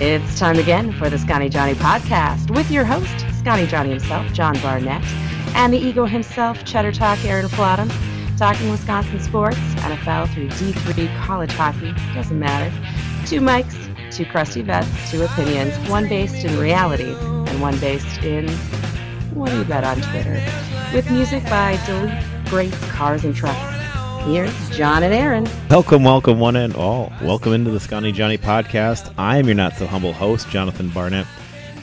It's time again for the Scotty Johnny podcast with your host, Scotty Johnny himself, John Barnett, and the ego himself, Cheddar Talk, Aaron Flottam, talking Wisconsin sports, NFL through D3, college hockey, doesn't matter. Two mics, two crusty vets, two opinions, one based in reality and one based in what do you bet on Twitter? With music by Delete, Greats, Cars, and Trucks. Here's John and Aaron. Welcome, welcome, one and all. Welcome into the Scotty Johnny podcast. I am your not so humble host, Jonathan Barnett.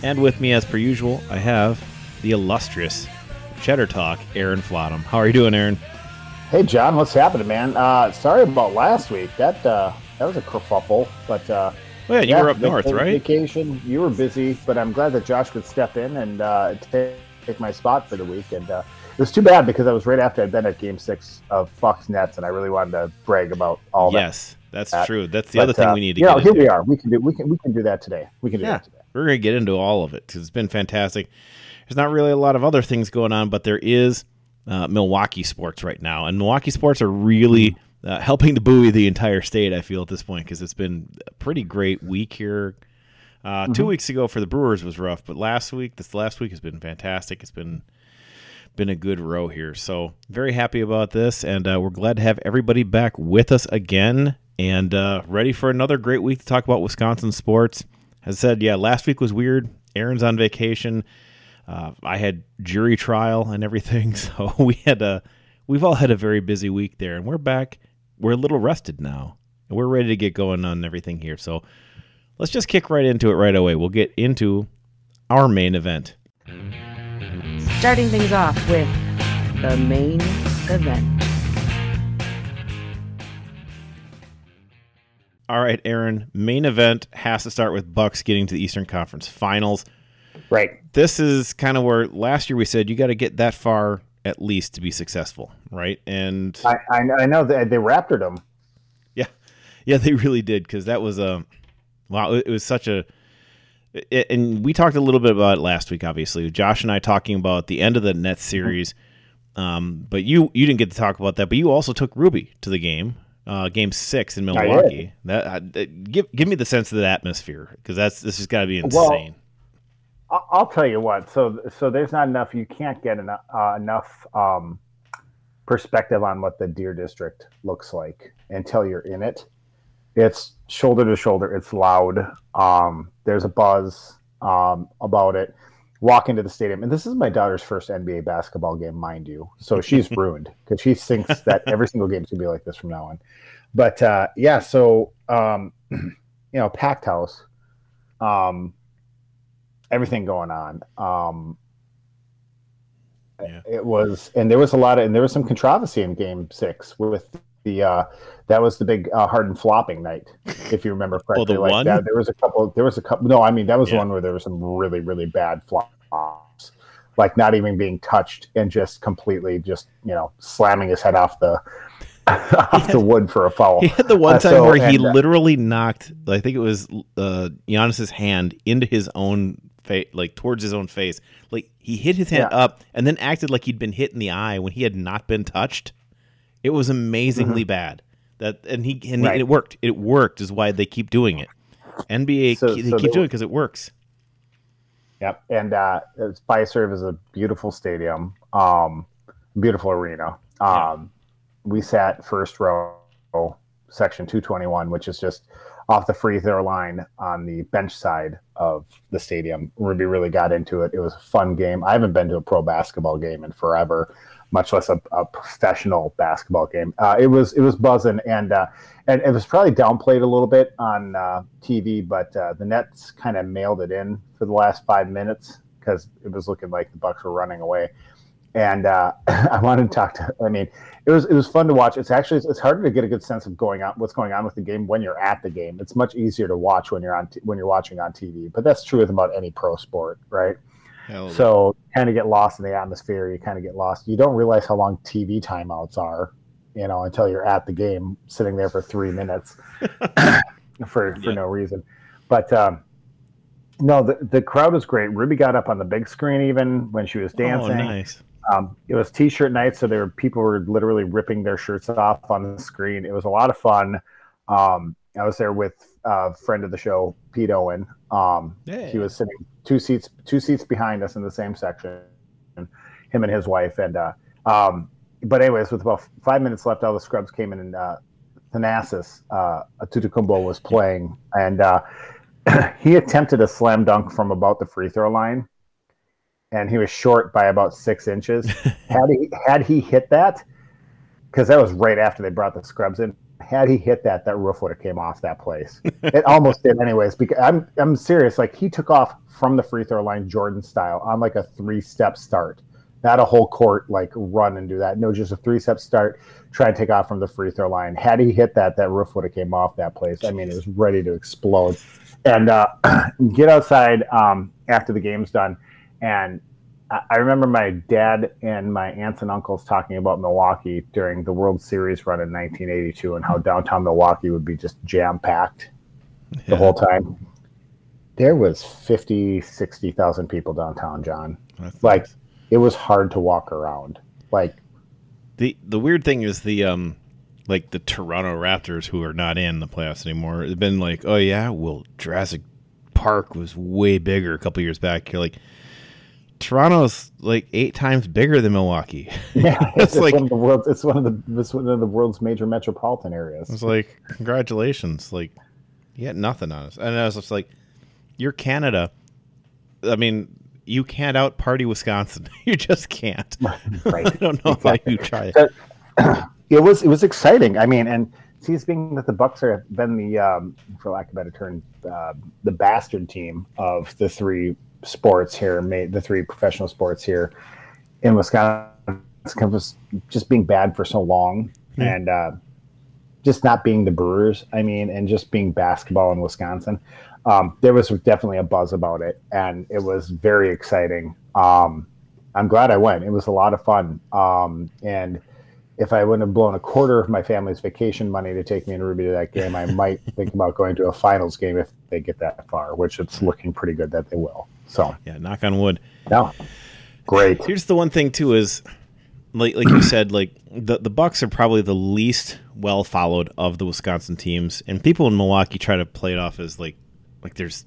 And with me, as per usual, I have the illustrious Cheddar Talk, Aaron Flottam. How are you doing, Aaron? Hey, John, what's happening, man? Uh, sorry about last week. That uh, that was a kerfuffle, but uh, well, yeah, you yeah, were up north, right? Vacation. You were busy, but I'm glad that Josh could step in and uh, take, take my spot for the week. And uh, it was too bad because I was right after I'd been at Game Six of Bucks Nets, and I really wanted to brag about all that. Yes, that's that. true. That's the But, other thing uh, we need to Yeah, get here into. we are. We can do. We can. We can do that today. We can do Yeah. that today. We're going to get into all of it because it's been fantastic. There's not really a lot of other things going on, but there is uh, Milwaukee sports right now, and Milwaukee sports are really uh, helping to buoy the entire state. I feel at this point because it's been a pretty great week here. Uh, Two weeks ago for the Brewers was rough, but last week, this last week has been fantastic. It's been been a good row here, so very happy about this, and uh, we're glad to have everybody back with us again and uh, ready for another great week to talk about Wisconsin sports. As I said, yeah, last week was weird. Aaron's on vacation. Uh, I had jury trial and everything, so we had a we've all had a very busy week there, and we're back. We're a little rested now, and we're ready to get going on everything here. So let's just kick right into it right away. We'll get into our main event. Starting things off with the main event. All right, Aaron. Main event has to start with Bucks getting to the Eastern Conference Finals. Right. This is kind of where last year we said you got to get that far at least to be successful, right? And I, I, I know that they raptured them. Yeah, yeah, they really did because that was a wow. It, it was such a, it, and we talked a little bit about it last week. Obviously, Josh and I talking about the end of the Nets series. Um, but you you didn't get to talk about that. But you also took Ruby to the game, uh, game six in. Milwaukee. That uh, give give me the sense of the atmosphere because that's this has got to be insane. I- I'll tell you what. So, so there's not enough. You can't get enough, uh, enough um, perspective on what the Deer District looks like until you're in it. It's shoulder to shoulder. It's loud. Um, there's a buzz um, about it. Walk into the stadium, and this is my daughter's first NBA basketball game, mind you. So she's ruined because she thinks that every single game is gonna be like this from now on. But uh, yeah, so um, you know, packed house. Um, everything going on. Um, Yeah. It was, and there was a lot of, and there was some controversy in Game Six with the. Uh, that was the big uh, Harden flopping night, if you remember correctly. Oh, the like one? that. There was a couple. There was a couple. No, I mean that was the one where there was some really, really bad flops, like not even being touched and just completely just you know slamming his head off the off the wood for a foul. He had the one Uh, time so- where he and, uh, literally knocked, I think it was uh, Giannis's hand into his own face, like towards his own face. Like he hit his hand Yeah. up and then acted like he'd been hit in the eye when he had not been touched. It was amazingly bad. That and he and Mm-hmm. Right. it worked. It worked is why they keep doing it. NBA So- they so keep they- doing it because it works. Yep, and uh, Fiserv is a beautiful stadium, um, beautiful arena. Um, We sat first row, section two twenty one, which is just off the free throw line on the bench side of the stadium. Ruby really got into it. It was a fun game. I haven't been to a pro basketball game in forever, much less a, a professional basketball game. Uh, it was it was buzzing, and uh, and it was probably downplayed a little bit on uh, TV, but uh, the Nets kind of mailed it in for the last five minutes because it was looking like the Bucks were running away. And uh, I wanted to talk to. I mean, it was it was fun to watch. It's actually it's harder to get a good sense of going on what's going on with the game when you're at the game. It's much easier to watch when you're on t- when you're watching on TV. But that's true with about any pro sport, right? Hell, So you kind of get lost in the atmosphere. You kind of get lost. You don't realize how long TV timeouts are, you know, until you're at the game, sitting there for three minutes for for Yeah. no reason. But um, no, the the crowd was great. Ruby got up on the big screen even when she was oh, dancing. nice. Um, it was t-shirt night, so there were people were literally ripping their shirts off on the screen. It was a lot of fun. Um, I was there with a friend of the show, Pete Owen. Um, Yeah. He was sitting two seats two seats behind us in the same section. Him and his wife, and uh, um, but anyways, with about five minutes left, all the scrubs came in, and uh, Thanasis uh, Antetokounmpo was playing, and uh, he attempted a slam dunk from about the free throw line, and he was short by about six inches. had he had he hit that, because that was right after they brought the scrubs in. Had he hit that, that roof would have came off that place. it almost did, anyways. Because I'm I'm serious. Like he took off from the free throw line, Jordan style, on like a three step start, not a whole court like run and do that. No, just a three step start. Try and take off from the free throw line. Had he hit that, that roof would have came off that place. I mean, it was ready to explode. And uh, get outside um, after the game's done, and I remember my dad and my aunts and uncles talking about Milwaukee during the World Series run in 1982 and how downtown Milwaukee would be just jam packed the whole time. There was 50, 60,000 people downtown, John. Like it was hard to walk around. Like the the weird thing is the um like the Toronto Raptors who are not in the playoffs anymore. They've been like, oh yeah, well Jurassic Park was way bigger a couple years back. You're like, Toronto's like eight times bigger than Milwaukee. yeah, It's it's, like- one of the world's it's one of the it's one of the world's major metropolitan areas. It's like, congratulations, like you got nothing on us. And I was just like, you're Canada. I mean, you can't out party Wisconsin. you just can't. Right. I don't know how you try it. It was it was exciting. I mean, and see, being that the Bucks are have been the, um, for lack of a better term, uh, the bastard team of the three sports here, made the three professional sports here in Wisconsin, of just- being bad for so long, Yeah. and uh, just not being the Brewers. I mean, and just being basketball in Wisconsin. Um, there was definitely a buzz about it, and it was very exciting. Um, I'm glad I went. It was a lot of fun. Um, and if I wouldn't have blown a quarter of my family's vacation money to take me and Ruby to that game, I might think about going to a finals game if they get that far, which it's looking pretty good that they will. So, Yeah, knock on wood. no, great. Here's the one thing too is like like you said, like the the Bucks are probably the least well followed of the Wisconsin teams, and people in Milwaukee try to play it off as like like there's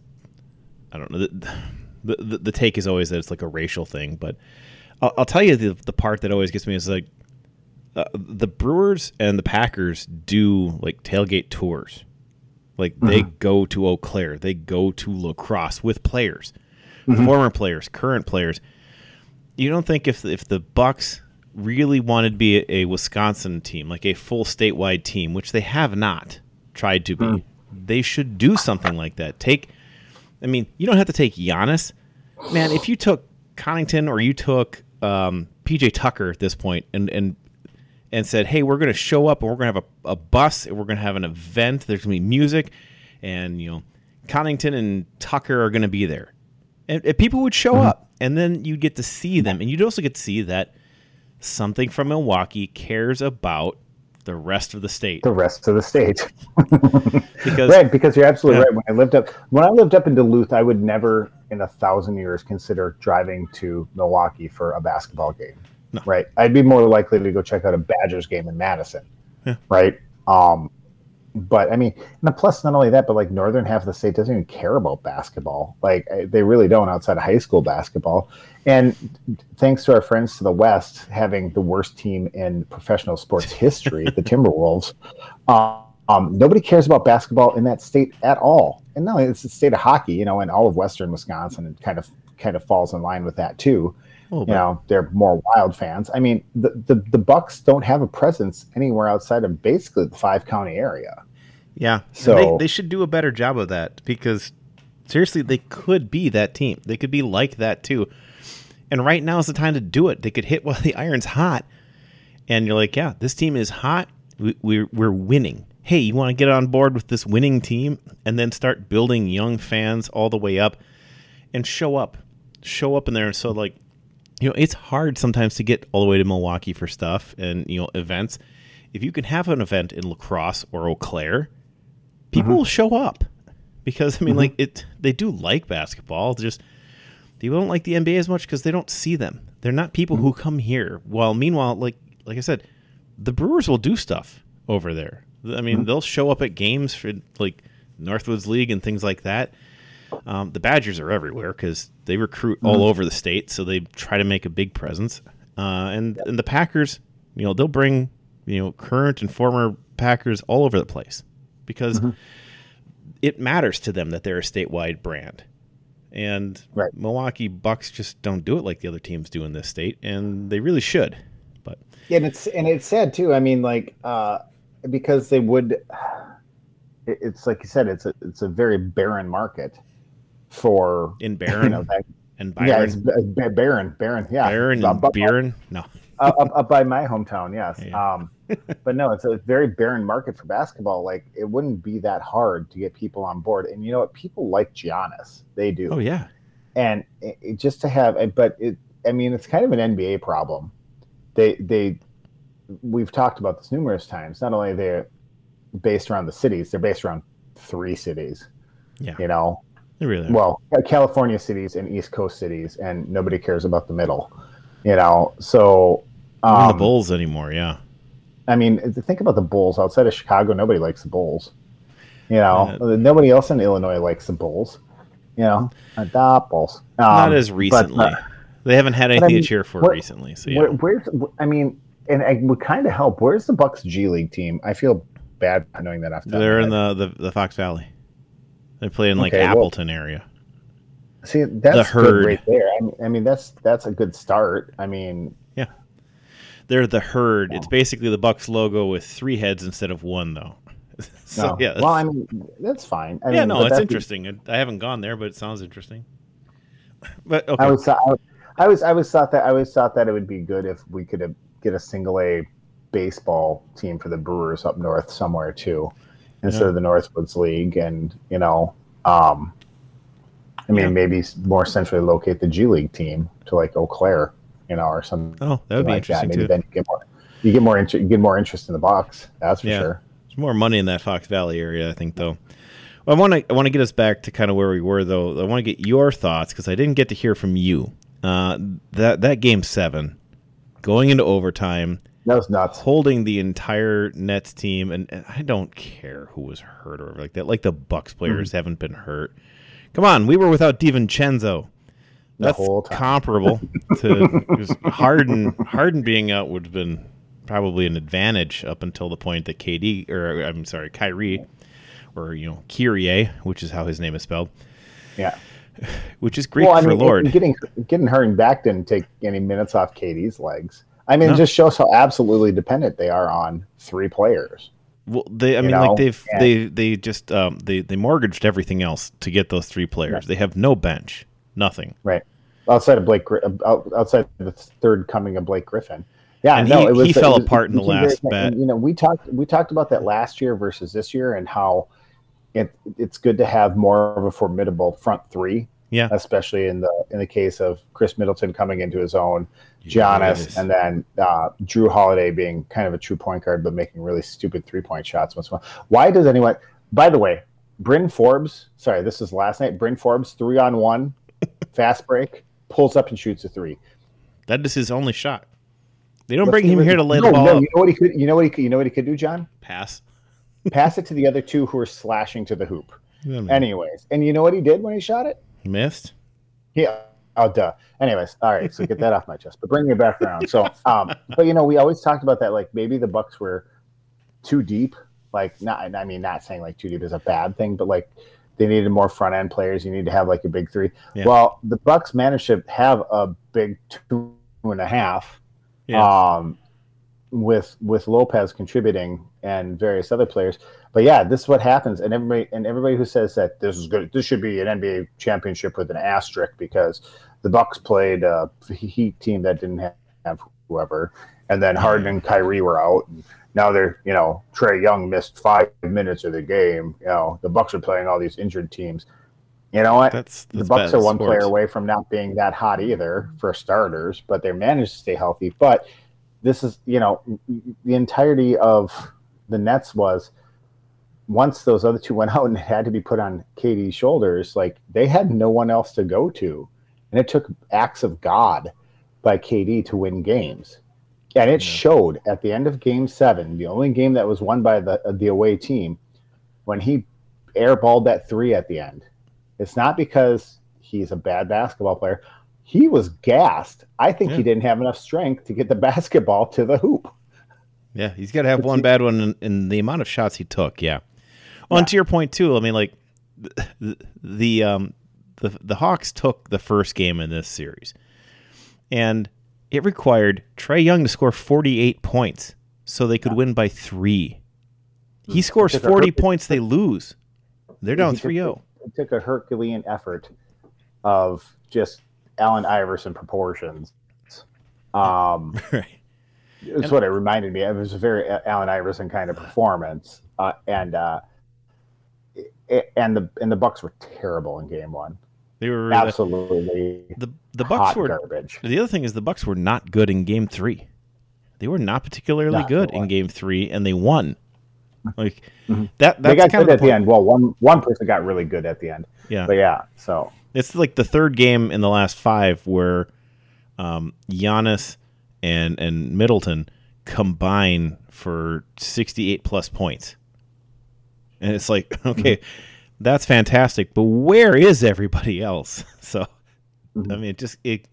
I don't know the the, the, take is always that it's like a racial thing, but I'll, I'll tell you the the part that always gets me is like uh, the Brewers and the Packers do like tailgate tours. Like they go to Eau Claire, they go to La Crosse with players, former players, current players. You don't think if if the Bucks really wanted to be a, a Wisconsin team, like a full statewide team, which they have not tried to be, they should do something like that. Take, I mean, you don't have to take Giannis, man. If you took Connaughton or you took um, PJ Tucker at this point and and and said, "Hey, we're going to show up and we're going to have a, a bus and we're going to have an event. There's going to be music, and you know, Connaughton and Tucker are going to be there." And, and people would show up, and then you'd get to see them, and you'd also get to see that something from Milwaukee cares about the rest of the state The rest of the state. because right, because you're absolutely Yeah. right. When I lived up when I lived up in Duluth, I would never in a thousand years consider driving to Milwaukee for a basketball game. No. Right. I'd be more likely to go check out a Badgers game in Madison. Yeah. Right. Um but I mean, and plus not only that, but like northern half of the state doesn't even care about basketball. Like they really don't outside of high school basketball. And thanks to our friends to the west having the worst team in professional sports history, the Timberwolves, um, um, nobody cares about basketball in that state at all. And no, it's the state of hockey, you know, and all of Western Wisconsin and kind of kind of falls in line with that too. a You know, they're more wild fans. I mean, the, the the Bucks don't have a presence anywhere outside of basically the five county area. Yeah. So- they, they should do a better job of that because seriously, they could be that team. They could be like that too. And right now is the time to do it. They could hit while the iron's hot. And you're like, yeah, this team is hot. We, we're, we're winning. Hey, you want to get on board with this winning team and then start building young fans all the way up and show up. Show up in there. So, like, you know, it's hard sometimes to get all the way to Milwaukee for stuff and, you know, events. If you can have an event in La Crosse or Eau Claire, people will show up because I mean, like it, they do like basketball. Just people don't like the NBA as much because they don't see them. They're not people who come here. While meanwhile, like like I said, the Brewers will do stuff over there. I mean, mm-hmm. they'll show up at games for like Northwoods League and things like that. Um, the Badgers are everywhere because they recruit mm-hmm. all over the state, so they try to make a big presence. Uh, and and the Packers, you know, they'll bring you know current and former Packers all over the place because mm-hmm. it matters to them that they're a statewide brand. And right. Milwaukee Bucks just don't do it like the other teams do in this state, and they really should. But yeah, and it's and it's sad too. I mean, like uh, because they would. It's like you said. It's a it's a very barren market for in barren. You know, that, and Byron. Yeah, it's barren, barren. Yeah, barren and Byron. No, up, up, by my hometown. Yes. Yeah. Um, but no, it's a very barren market for basketball. Like it wouldn't be that hard to get people on board. And you know what? People like Giannis. They do. Oh yeah. And it, just to have, but it, I mean, it's kind of an NBA problem. They, they, we've talked about this numerous times. Not only they're based around the cities, they're based around three cities. Yeah. You know, they really well, California cities and East Coast cities, and nobody cares about the middle. You know, so um, the Bulls anymore. Yeah. I mean, think about the Bulls outside of Chicago. Nobody likes the Bulls. You know, uh, nobody else in Illinois likes the Bulls. You know, the Bulls. Um, not as recently. But, uh, they haven't had anything I mean, to cheer for where, recently. So yeah. Where, where's? I mean, and it would kind of help. Where's the Bucks G League team? I feel bad knowing that. After they're in the, the, the Fox Valley. They play in like okay, Appleton well, area. See, that's the herd. right there. I mean, I mean, that's that's a good start. I mean, they're the herd. It's basically the Bucks logo with three heads instead of one, though. so no. yeah, well, I mean, that's fine. I yeah, mean, no, it's interesting. Be... I haven't gone there, but it sounds interesting. But okay. I was, I, I was, I was thought that I always thought that it would be good if we could get a single A baseball team for the Brewers up north somewhere too, instead yeah. of the Northwoods League, and you know, um, I mean, yeah. maybe more centrally locate the G League team to like Eau Claire, you know, or something. Oh, that would be like interesting that. Maybe too. then you get more, you get more, inter- you get more interest in the Bucks. That's for yeah. sure. There's more money in that Fox Valley area, I think, though. Well, I want to I want to get us back to kind of where we were, though. I want to get your thoughts because I didn't get to hear from you. Uh, that that game seven, going into overtime. That was nuts. Holding the entire Nets team, and, and I don't care who was hurt or like that. Like the Bucks players mm-hmm. haven't been hurt. Come on, we were without DiVincenzo. That's comparable to Harden. Harden being out would have been probably an advantage up until the point that KD or I'm sorry, Kyrie or you know Kyrie, which is how his name is spelled. Yeah, which is Greek well, I mean, for Lord. Getting getting Harden back didn't take any minutes off KD's legs. I mean, no. it just shows how absolutely dependent they are on three players. Well, they, I mean, know? like they've yeah. they they just um, they they mortgaged everything else to get those three players. Right. They have no bench, nothing. Right, outside of Blake, outside the third coming of Blake Griffin. Yeah, and no, he, it was, he fell was, apart in the last bet. you know, we talked we talked about that last year versus this year, and how it it's good to have more of a formidable front three. Yeah, especially in the in the case of Khris Middleton coming into his own, Giannis, yes. and then uh, Jrue Holiday being kind of a true point guard, but making really stupid three point shots once in a while. Why does anyone? By the way, Bryn Forbes. Sorry, this is last night. Bryn Forbes three on one, fast break, pulls up and shoots a three. That is his only shot. They don't Let's bring him here to lay no, the ball. No, you know what he could. You know what he could. You know what he could do, John? Pass. Pass it to the other two who are slashing to the hoop. Yeah, Anyways, and you know what he did when he shot it? He missed. Yeah. Oh, duh. Anyways, all right. So get that off my chest. But bring me back around. So, um, but you know, we always talked about that. Like maybe the Bucks were too deep. Like, not. I mean, not saying like too deep is a bad thing, but like they needed more front end players. You need to have like a big three. Yeah. Well, the Bucks managed to have a big two and a half. Yeah. Um, with with Lopez contributing and various other players. But yeah, this is what happens, and everybody and everybody who says that this is good, this should be an NBA championship with an asterisk because the Bucks played a Heat team that didn't have, have whoever, and then Harden and Kyrie were out. And now they're you know Trae Young missed five minutes of the game. You know the Bucks are playing all these injured teams. You know what? That's, that's the Bucks are one sports. player away from not being that hot either for starters, but they managed to stay healthy. But this is you know the entirety of the Nets was once those other two went out and had to be put on KD's shoulders, like they had no one else to go to. And it took acts of God by KD to win games. And it showed at the end of game seven, the only game that was won by the the away team, when he airballed that three at the end. It's not because he's a bad basketball player. He was gassed. I think Yeah. he didn't have enough strength to get the basketball to the hoop. Yeah, he's got to have one bad one in, in the amount of shots he took. Yeah. Well, and to your point too, I mean, like the, the um the the Hawks took the first game in this series, and it required Trae Young to score forty eight points so they could win by three. He scores forty perfect- points, they lose. They're down He 3-0. It took a Herculean effort of just Allen Iverson proportions. Um, Right. It's what it reminded me. of. It was a very Allen Iverson kind of performance, uh, and uh, it, and the and the Bucks were terrible in Game One. They were Absolutely, the the Bucks hot were garbage. The other thing is the Bucks were not good in Game Three. They were not particularly No, good in. Game Three, and they won. Like Mhm. that. They got kind of good at the end. Well, one one person got really good at the end. Yeah, But yeah, so it's like the third game in the last five where um, Giannis and and Middleton combine for sixty eight plus points, and it's like okay, that's fantastic, but where is everybody else? So Mhm. I mean, it just it,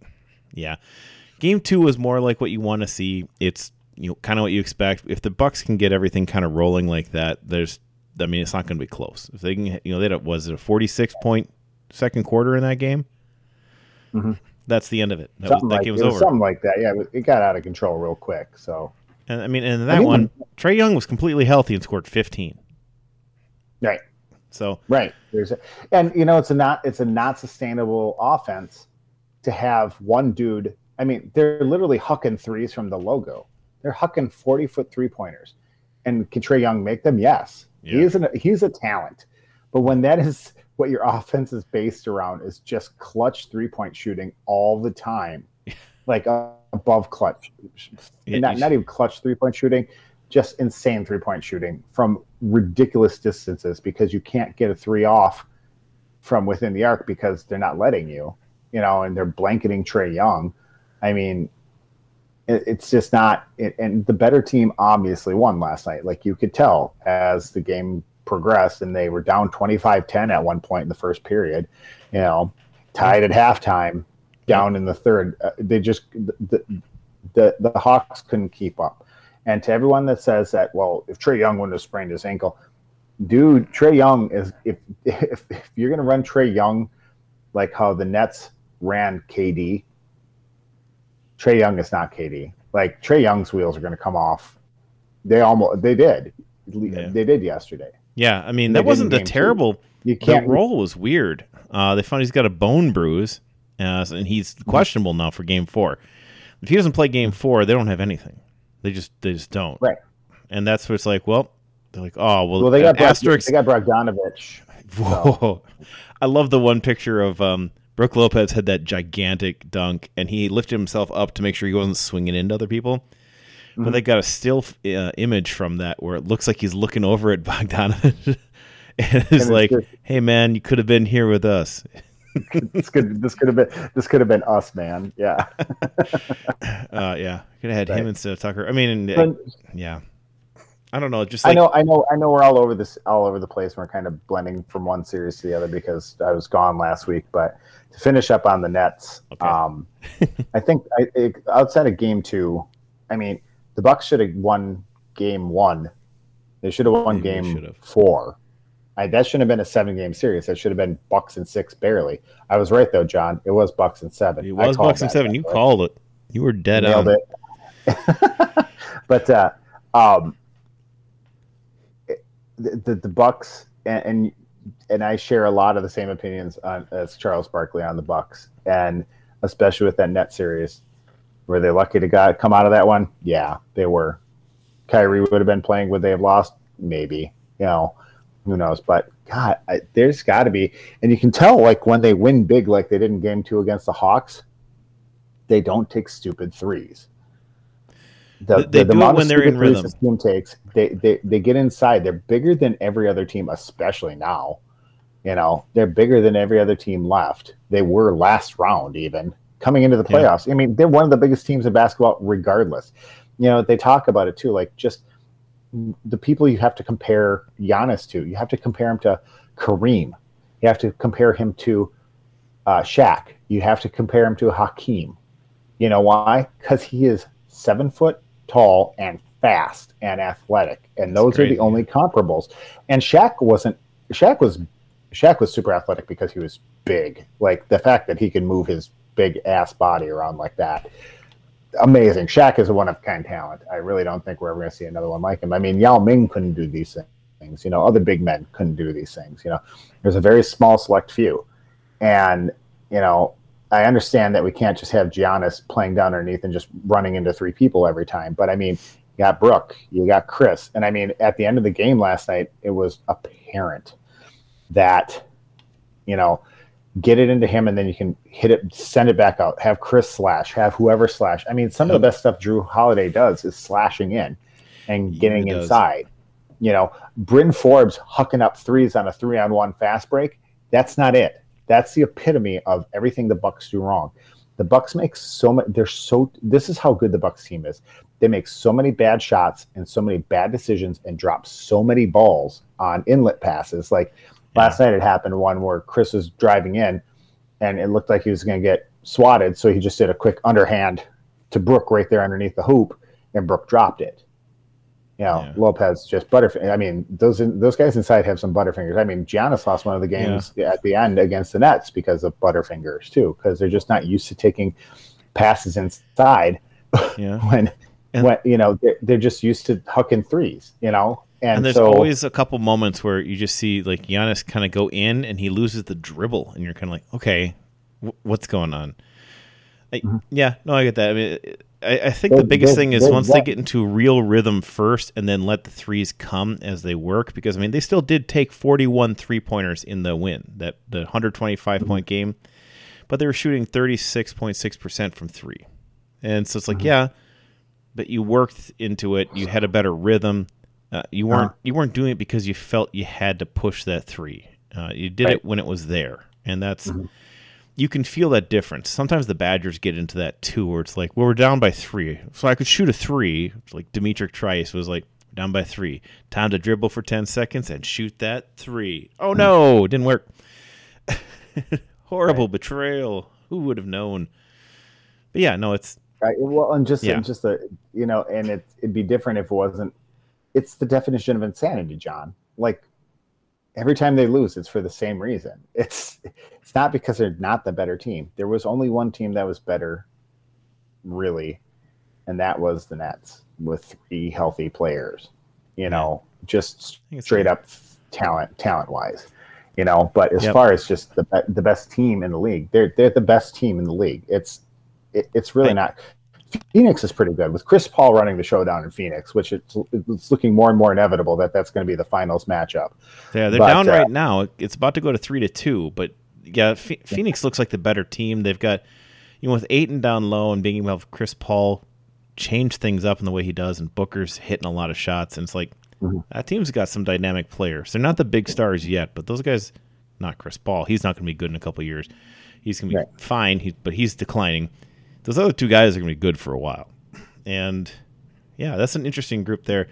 yeah. Game two was more like what you want to see. It's you know kind of what you expect. If the Bucks can get everything kind of rolling like that, there's I mean, it's not going to be close. If they can, you know, they was it a 46 point second quarter in that game. Mhm. That's the end of it. That, was, something that like game was was over. something like that. Yeah, it got out of control real quick. So And I mean, and I that one, Trae Young was completely healthy and scored 15. right, So right. There's a, and you know it's a not it's a not sustainable offense to have one dude. I mean, they're literally hucking threes from the logo. They're hucking forty foot three pointers, and can Trae Young make them? Yes, he Yeah. is an, he's a talent. But when that is what your offense is based around is just clutch three point shooting all the time, like uh, above clutch, Yeah, not not even clutch three point shooting, just insane three point shooting from ridiculous distances because you can't get a three off from within the arc because they're not letting you, you know, and they're blanketing Trae Young. I mean, it, it's just not. It, and the better team obviously won last night. Like you could tell as the game progressed, and they were down 25-10 at one point in the first period. You know, tied at halftime, down in the third. Uh, they just the, the the Hawks couldn't keep up. And to everyone that says that, well, if Trae Young wouldn't have sprained his ankle, dude, Trae Young is if if, if you're gonna run Trae Young like how the Nets ran KD, Trae Young is not KD. Like Trae Young's wheels are gonna come off. They almost they did. Yeah. They did yesterday. yeah, I mean, They that wasn't two. terrible. You The can't roll was weird. Uh, they found he's got a bone bruise, uh, and he's questionable now for Game Four. If he doesn't play Game Four, they don't have anything. They just they just don't. Right. And that's where it's like, well, they're like, oh well, well they got asterisk. they got Bogdanovich. Whoa. I love the one picture of um, Brook Lopez had that gigantic dunk, and he lifted himself up to make sure he wasn't swinging into other people. But Mhm. they got a still uh, image from that where it looks like he's looking over at Bogdanovich. and it's it's like, just- hey, man, you could have been here with us. this could this could have been this could have been us, man. Yeah. Uh, yeah. Could have had him instead of Tucker. I mean, and, But yeah. I don't know. Just I know, I know, I know. We're all over this, all over the place. We're kind of blending from one series to the other because I was gone last week. But to finish up on the Nets, Okay. um, I think I, it, outside of Game Two, I mean, the Bucks should have won Game One. They should have won Game should've. Four. I, that shouldn't have been a seven-game series. That should have been Bucks and six, barely. I was right though, John. It was Bucks and seven. it was Bucks and seven. You way. called it. You were dead Nailed on. it. but uh, um, the, the Bucks and, and and I share a lot of the same opinions on, as Charles Barkley on the Bucks, and especially with that net series. Were they lucky to got, come out of that one? Yeah, they were. Kyrie would have been playing. Would they have lost? Maybe. You know, who knows? But God, I, there's got to be, and you can tell like when they win big, like they did in Game Two against the Hawks, they don't take stupid threes. The, They- the, the do it when they're in rhythm. This team takes, they, they they get inside. They're bigger than every other team, especially now. You know, they're bigger than every other team left. They were last round even coming into the Yeah. playoffs. I mean, they're one of the biggest teams in basketball, regardless. you know, they talk about it too, like just the people you have to compare Giannis to. You have to compare him to Kareem. You have to compare him to uh, Shaq. You have to compare him to Hakeem. You know why? Because he is seven foot tall and fast and athletic, and those are the only comparables. And Shaq wasn't. Shaq was. Shaq was super athletic because he was big. Like the fact that he can move his big ass body around like that. Amazing. Shaq is a one of kind talent. I really don't think we're ever going to see another one like him. I mean, Yao Ming couldn't do these things. You know, other big men couldn't do these things. You know, there's a very small select few. And, you know, I understand that we can't just have Giannis playing down underneath and just running into three people every time. But I mean, you got Brook, you got Chris. And I mean, at the end of the game last night, it was apparent that, you know, get it into him and then you can hit it, send it back out, have Chris slash, have whoever slash. I mean, some of the best stuff Jrue Holiday does is slashing in and getting inside. You know, Bryn Forbes hucking up threes on a three on one fast break. That's not it. That's the epitome of everything the Bucks do wrong. The Bucks make so much. They're so. This is how good the Bucks team is. They make so many bad shots and so many bad decisions and drop so many balls on inlet passes. Like Last night it happened one where Chris was driving in and it looked like he was going to get swatted. So he just did a quick underhand to Brook right there underneath the hoop and Brook dropped it. You know, yeah. Lopez just butterfinger. I mean, those those guys inside have some butterfingers. I mean, Giannis lost one of the games yeah. at the end against the Nets because of butterfingers too, because they're just not used to taking passes inside. Yeah. when, and, when you know they're, they're just used to hucking threes. You know, and, and there's so, always a couple moments where you just see like Giannis kind of go in and he loses the dribble, and you're kind of like, okay, w- what's going on? I, mm-hmm. Yeah, no, I get that. I mean, I, I think the biggest thing is once they get into real rhythm first, and then let the threes come as they work. Because I mean, they still did take 41 three pointers in the win, that the 125 mm-hmm. point game, but they were shooting 36.6 percent from three, and so it's like, mm-hmm. yeah, but you worked into it. You had a better rhythm uh, you weren't uh, you weren't doing it because you felt you had to push that three. Uh, you did right. it when it was there, and that's mm-hmm. You can feel that difference. Sometimes the Badgers get into that too, where it's like, well, we're down by three, so I could shoot a three. Like D'Mitrik Trice was like down by three, time to dribble for ten seconds and shoot that three. Oh mm-hmm. no, didn't work. Horrible right. betrayal. Who would have known? But yeah, no, it's right. Well, and just yeah. and just a you know, and it, it'd be different if it wasn't it's the definition of insanity, John. Like every time they lose, it's for the same reason. It's it's not because they're not the better team. There was only one team that was better, really, and that was the Nets with three healthy players. You know, just straight up talent, talent wise. You know, but as yep. far as just the the best team in the league, they're they're the best team in the league. It's it, it's really not. Phoenix is pretty good with Chris Paul running the show down in Phoenix, which it's, it's looking more and more inevitable that that's going to be the finals matchup. Yeah, they're but, down uh, right now. It's about to go to three to two, but yeah, Phoenix looks like the better team. They've got you know with Ayton down low and being able to have Chris Paul change things up in the way he does, and Booker's hitting a lot of shots, and it's like mm-hmm. that team's got some dynamic players. They're not the big stars yet, but those guys, not Chris Paul, he's not going to be good in a couple years. He's going to be right. fine, he, but he's declining those other two guys are going to be good for a while. And yeah, that's an interesting group there.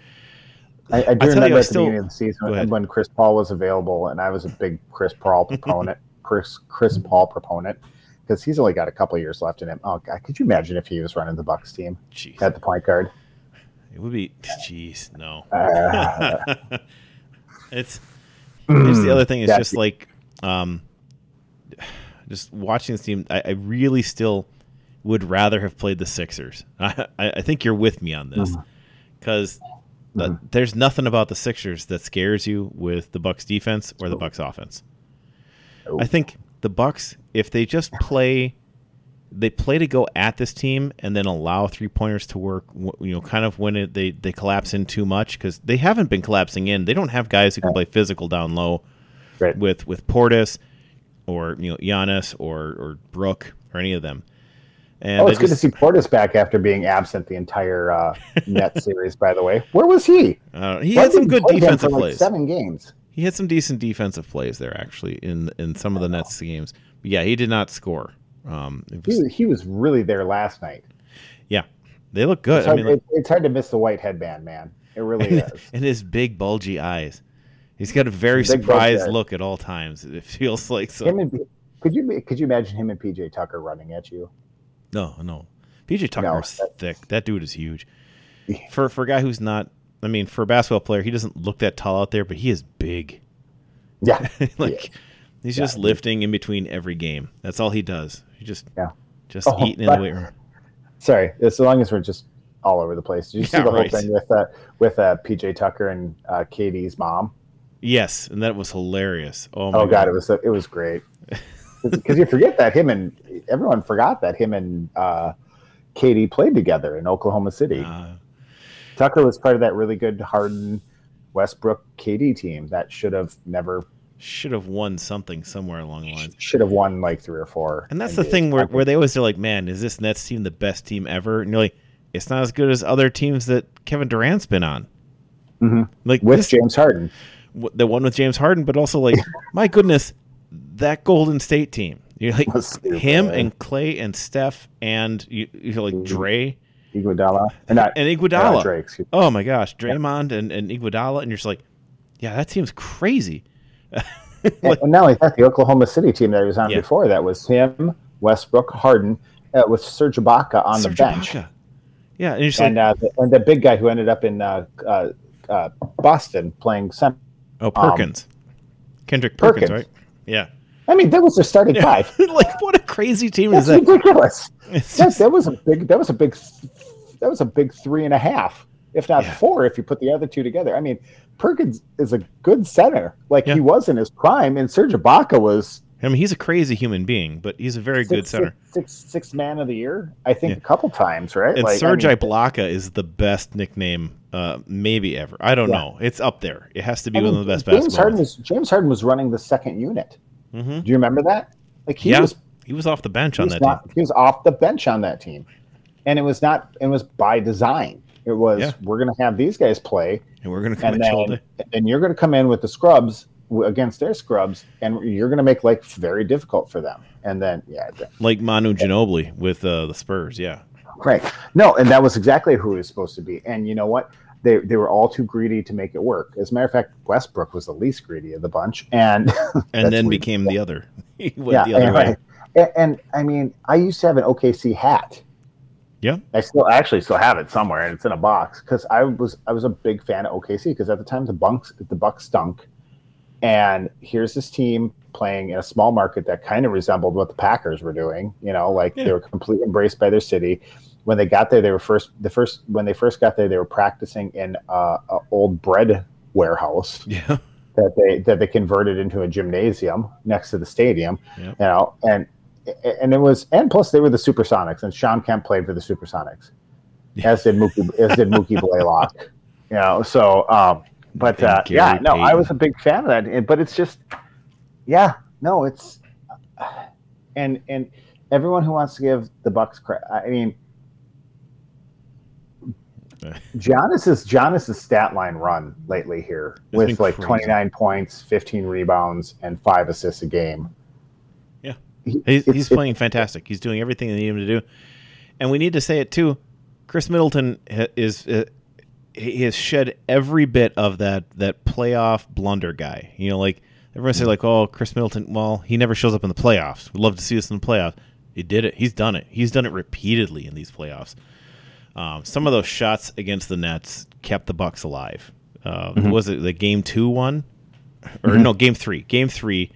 I, I do remember you, at still, the beginning of the season when Chris Paul was available, and I was a big Chris Paul proponent. Chris Chris Paul proponent because he's only got a couple years left in him. Oh God, could you imagine if he was running the Bucks team Jeez. at the point guard? It would be. Jeez, no. Uh, it's. It's the other thing is just like, um, just watching this team. I, I really still would rather have played the Sixers. I, I think you're with me on this because mm-hmm. mm-hmm. there's nothing about the Sixers that scares you with the Bucks defense or the Bucks offense. I think the Bucks, if they just play, they play to go at this team and then allow three pointers to work. You know, kind of when it, they they collapse in too much because they haven't been collapsing in. They don't have guys who can play physical down low right. with with Portis or you know Giannis or or Brook or any of them. And oh, it's good to see Portis back after being absent the entire uh, net series. By the way, where was he? Uh, he had some good defensive like plays. Seven games. He had some decent defensive plays there, actually, in in some of the Nets games. But yeah, he did not score. Um, was, he, he was really there last night. Yeah, They look good. It's I hard, mean, like, it- it's hard to miss the white headband, man. It really and, is. and his big bulgy eyes. He's got a very Big surprised look at all times. It feels like so. And could you could you imagine him and PJ Tucker running at you? No, no. PJ Tucker's that- thick. That dude is huge. For for a guy who's not, I mean, for a basketball player, he doesn't look that tall out there, but he is big. Yeah, like he's Yeah, just lifting in between every game. That's all he does. He just Yeah. just Oh, eating in the weight room. Sorry, as long as we're just all over the place. Did you see Yeah, the whole thing with uh, with uh, PJ Tucker and uh, KD's mom? Yes, and that was hilarious. Oh my Oh god, it was it was great. Because you forget that him and everyone forgot that him and uh, KD played together in Oklahoma City. Uh, Tucker was part of that really good Harden Westbrook KD team that should have never should have won something somewhere along the lines. should have won like three or four. And that's the thing where, where they always are like, man, is this Nets team the best team ever? And you're like, it's not as good as other teams that Kevin Durant's been on. Mhm. Like with this, James Harden. the one with James Harden, but also like, my goodness, that Golden State team. You're like him and Clay and Steph and you, you're like Dre Iguodala and not and uh, Iguodala. Drake. Oh my gosh, Draymond and, and Iguodala, and you're just like, yeah, that seems crazy. And, and not only that, the Oklahoma City team that he was on Yeah. before that was him, Westbrook, Harden, uh, with Serge Ibaka on Serge the bench, Ibaka. Yeah, and you're and like, uh, the, and the big guy who ended up in uh, uh, uh, Boston playing center. oh Perkins, Kendrick Perkins, Perkins. right? Yeah. I mean, that was their starting five. like what a crazy team is that? ridiculous. That, just- that was a big. That was a big. That was a big three and a half, if not Yeah. four, if you put the other two together. I mean, Perkins is a good center, like Yeah. he was in his prime, and Serge Ibaka was I mean, he's a crazy human being, but he's a very good six- center. six, six, six man of the year. I think Yeah. a couple times, right? And Like, I Serge mean, Ibaka is the best nickname, uh, maybe ever. I don't Yeah. know. It's up there. It has to be I one mean, of the best James basketball. Harden was James Harden was running the second unit. Hmm Do you remember that? Like he Yeah, was he was off the bench on that not, team. he was off the bench on that team, and it was not. It was by design. It was Yeah. we're going to have these guys play, And we're gonna come and at you all then and you're going to come in with the scrubs against their scrubs, and you're going to make life very difficult for them. And then yeah, like Manu Ginobili with uh, the Spurs. Yeah, right. No, and that was exactly who he was supposed to be. And you know what? They, they were all too greedy to make it work. As a matter of fact, Westbrook was the least greedy of the bunch, and and then became the other. he went the other and, way. And, and I mean, I used to have an OKC hat. Yeah. I still I actually still have it somewhere, and it's in a box because I was I was a big fan of OKC because at the time the Bucks the Bucks stunk, and here's this team playing in a small market that kind of resembled what the Packers were doing. You know, like Yeah. they were completely embraced by their city. When they got there, they were first the first when they first got there, they were practicing in uh, a old bread warehouse Yeah, that they that they converted into a gymnasium next to the stadium. Yep. You know, and and it was and plus they were the Supersonics, and Shawn Kemp played for the Supersonics, Yeah. as did Mookie as did Mookie Blaylock. You know, so um, but uh, yeah, no, I was a big fan of that. But it's just, yeah, no, it's and and everyone who wants to give the Bucks credit, I mean. Giannis's Giannis's stat line run lately here It's with like crazy. 29 points, 15 rebounds, and five assists a game. Yeah. He- he's, he's playing fantastic. He's doing everything they need him to do, and we need to say it too. Khris Middleton is uh, he has shed every bit of that that playoff blunder guy. You know, like everyone say, like, oh, Khris Middleton. Well, he never shows up in the playoffs. We'd love to see this in the playoffs. He did it. He's done it. He's done it repeatedly in these playoffs. Um, some of those shots against the Nets kept the Bucks alive. Uh, Mm-hmm. Was it the game two one, or no game three? Game three,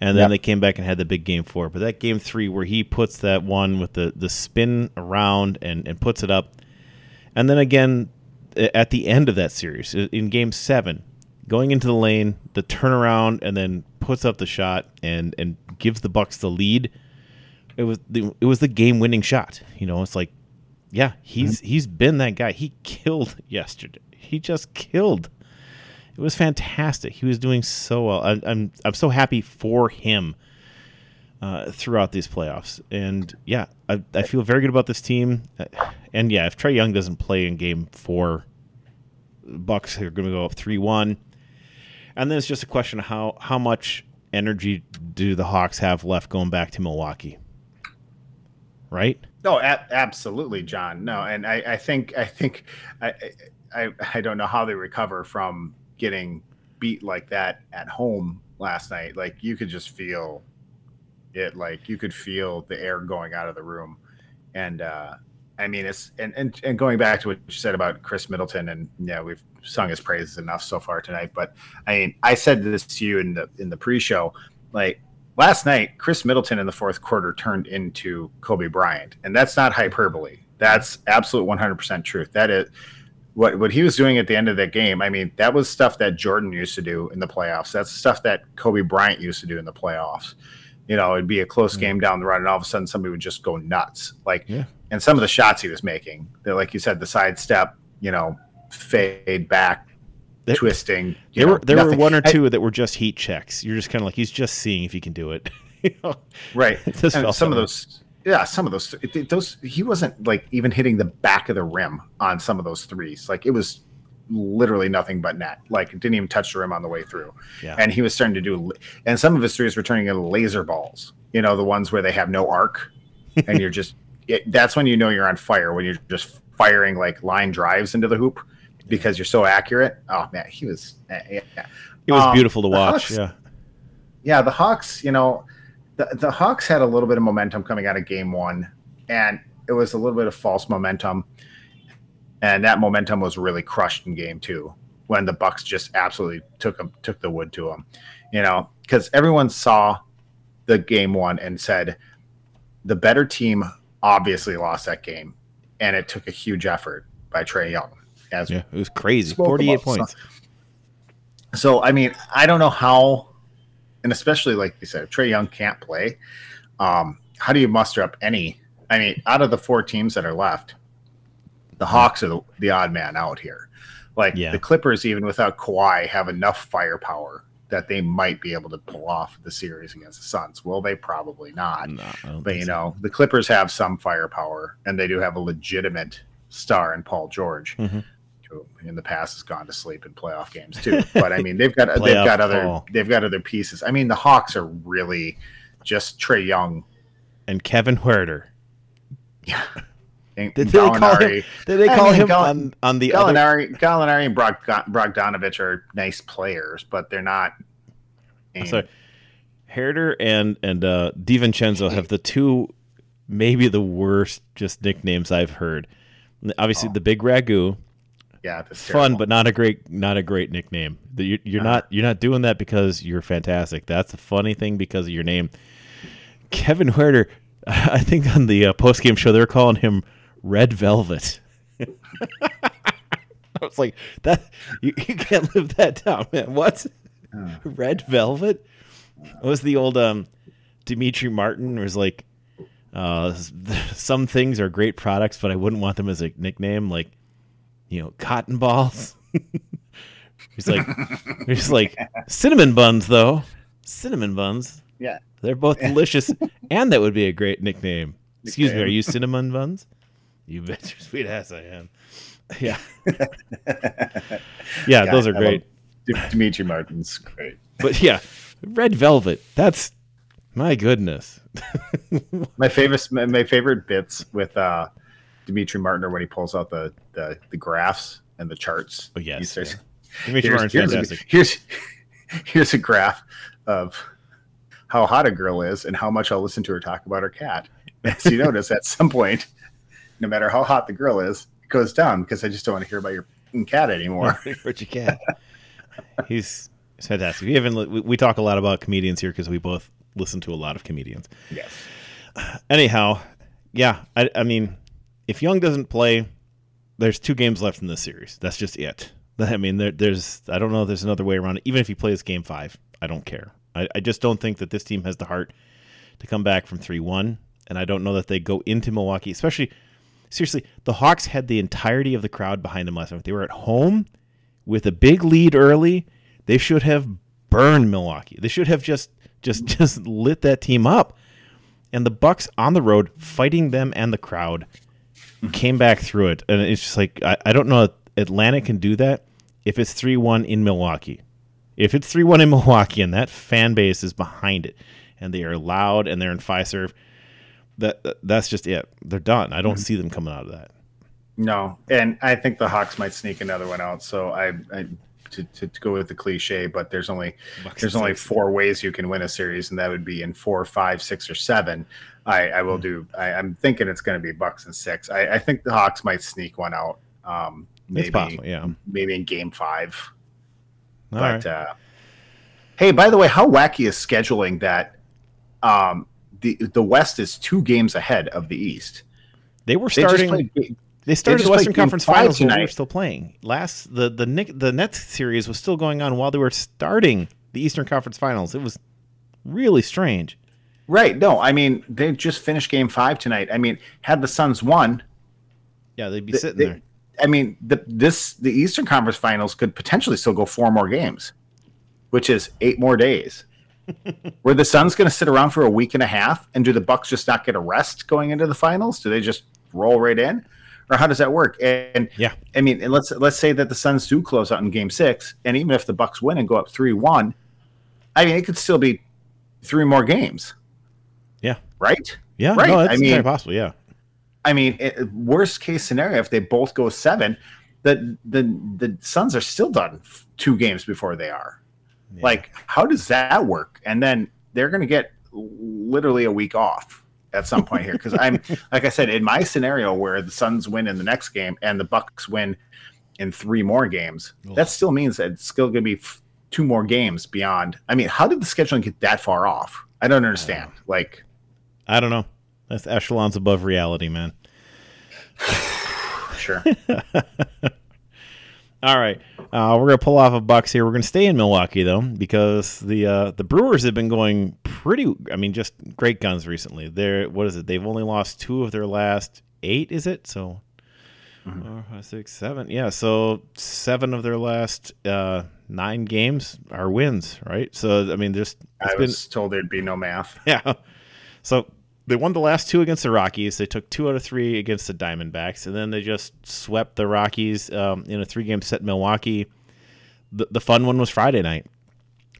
and then Yeah. they came back and had the big game four. But that game three where he puts that one with the the spin around and and puts it up, and then again at the end of that series in game seven, going into the lane, the turnaround, and then puts up the shot and and gives the Bucks the lead. It was the it was the game winning shot. You know, it's like, yeah, he's he's been that guy. He killed yesterday. He just killed. It was fantastic. He was doing so well. I, I'm I'm so happy for him uh, throughout these playoffs. And yeah, I, I feel very good about this team. Uh, And yeah, if Trae Young doesn't play in Game Four, Bucks are going to go up three one. And then it's just a question of how how much energy do the Hawks have left going back to Milwaukee? Right? No, a- absolutely, John. No, and I, I think I think I, I I don't know how they recover from getting beat like that at home last night. Like you could just feel it. Like you could feel the air going out of the room, and uh, I mean it's and, and and going back to what you said about Khris Middleton, and yeah, we've sung his praises enough so far tonight. But I mean, I said this to you in the in the pre-show, like last night, Khris Middleton in the fourth quarter turned into Kobe Bryant, and that's not hyperbole. That's absolute 100% truth. That is what what he was doing at the end of that game. I mean, that was stuff that Jordan used to do in the playoffs. That's stuff that Kobe Bryant used to do in the playoffs. You know, it'd be a close mm-hmm. game down the run, and all of a sudden somebody would just go nuts. Like, yeah. and some of the shots he was making, that like you said, the sidestep, you know, fade back, there, twisting. There know, were there nothing. were one or two I, that were just heat checks. You're just kind of like he's just seeing if he can do it. you know? Right. some of those, yeah, some of those, those he wasn't like even hitting the back of the rim on some of those threes. Like it was literally nothing but net. Like didn't even touch the rim on the way through. Yeah. And he was starting to do, and some of his threes were turning into laser balls. You know, the ones where they have no arc, and you're just. It, that's when you know you're on fire when you're just firing like line drives into the hoop because you're so accurate. Oh man, he was. Uh, yeah. It was um, beautiful to watch. Hawks, yeah. Yeah, the Hawks. You know, the the Hawks had a little bit of momentum coming out of Game One, and it was a little bit of false momentum, and that momentum was really crushed in Game Two when the Bucks just absolutely took them took the wood to them. You know, because everyone saw the Game One and said the better team obviously lost that game, and it took a huge effort by Trae Young as yeah, it was crazy. Forty eight points. So I mean, I don't know how, and especially like you said, Trae Young can't play, um, how do you muster up any? I mean, out of the four teams that are left, the Hawks are the, the odd man out here. Like yeah. the Clippers, even without Kawhi, have enough firepower that they might be able to pull off the series against the Suns. Will they? Probably not. No, but you so. know, the Clippers have some firepower, and they do have a legitimate star in Paul George. Mm-hmm who in the past has gone to sleep in playoff games too. But I mean, they've got they've got other ball. they've got other pieces. I mean, the Hawks are really just Trae Young and Kevin Huerter. Yeah. did they call him? Did they call I mean, him Gall- on, on the Gallinari? Other... Gallinari and Brog, Bogdanovich are nice players, but they're not. Sorry, Huerter and and uh, DiVincenzo have the two, maybe the worst just nicknames I've heard. Obviously, oh. the Big Ragu yeah, fun, but not a great, not a great nickname. You're, you're uh-huh. not, you're not doing that because you're fantastic. That's a funny thing because of your name. Kevin Huerter, I think on the uh, post game show they're calling him Red Velvet. I was like, that you, you can't live that down, man. What? Uh. Red Velvet? What was the old um, Demetri Martin was like, uh, some things are great products, but I wouldn't want them as a nickname. Like you know, cotton balls. he's like, he's like cinnamon buns though. Cinnamon buns. Yeah, they're both delicious, and that would be a great nickname. Excuse me, are you cinnamon buns? You bet your sweet ass I am. Yeah, yeah, yeah those are great. Demetri Martin's great, but yeah, red velvet. That's my goodness. my favorite, my favorite bits with uh Demetri Martin when he pulls out the, the, the graphs and the charts. Oh yes, yeah. here's, here's, a, here's, here's a graph of how hot a girl is and how much I'll listen to her talk about her cat. As you notice, at some point, no matter how hot the girl is, it goes down because I just don't want to hear about your cat anymore. About your cat. He's, he's fantastic. We haven't we, we talk a lot about comedians here because we both listen to a lot of comedians. Yes. Anyhow, yeah, I, I mean, if Young doesn't play, there's two games left in this series. That's just it. I mean, there, there's I don't know if there's another way around it. Even if he plays game five, I don't care. I, I just don't think that this team has the heart to come back from three one, and I don't know that they go into Milwaukee, especially seriously. The Hawks had the entirety of the crowd behind them last night. They were at home with a big lead early. They should have burned Milwaukee. They should have just just just lit that team up. And the Bucks on the road fighting them and the crowd came back through it, and it's just like I, I don't know. Atlanta can do that if it's three one in Milwaukee. If it's three one in Milwaukee and that fan base is behind it, and they are loud and they're in Fiserv, that that's just it. They're done. I don't mm-hmm. see them coming out of that. No, and I think the Hawks might sneak another one out. So I, I to, to, to, go with the cliche, but there's only Bucks there's only four ways you can win a series, and that would be in four, five, six, or seven. I, I will mm-hmm. do. I, am thinking it's going to be Bucks and six. I, I, think the Hawks might sneak one out. Um, maybe, possible, yeah. Maybe in Game Five. All but right. uh, hey, by the way, how wacky is scheduling that? Um, the the West is two games ahead of the East. They were starting. They, they started they the Western Conference Finals when we were still playing. Last the the Nick the Nets series was still going on while they were starting the Eastern Conference Finals. It was really strange. Right. No, I mean they just finished Game Five tonight. I mean, had the Suns won, yeah, they'd be sitting they, there. I mean, the this the Eastern Conference Finals could potentially still go four more games, which is eight more days. Were the Suns going to sit around for a week and a half, and do the Bucks just not get a rest going into the finals? Do they just roll right in, or how does that work? And yeah, I mean, let's let's say that the Suns do close out in Game Six, and even if the Bucks win and go up three one, I mean, it could still be three more games. Right. Yeah. Right. No, I mean, very possible. Yeah. I mean, it, worst case scenario, if they both go seven, the the the Suns are still done two games before they are. Yeah. Like, how does that work? And then they're going to get literally a week off at some point here because I'm like I said in my scenario where the Suns win in the next game and the Bucks win in three more games, that still means that it's still going to be f- two more games beyond. I mean, how did the scheduling get that far off? I don't understand. Uh, like, I don't know. That's echelons above reality, man. sure. All right, uh, we're gonna pull off a Bucks here. We're gonna stay in Milwaukee though, because the uh, the Brewers have been going pretty. I mean, just great guns recently. They're what is it? They've only lost two of their last eight. Is it so? Mm-hmm. Four, five, six, seven. Yeah, so seven of their last uh, nine games are wins, right? So I mean, there's. I was been, told there'd be no math. Yeah. So they won the last two against the Rockies. They took two out of three against the Diamondbacks, and then they just swept the Rockies um, in a three-game set in Milwaukee. The, the fun one was Friday night,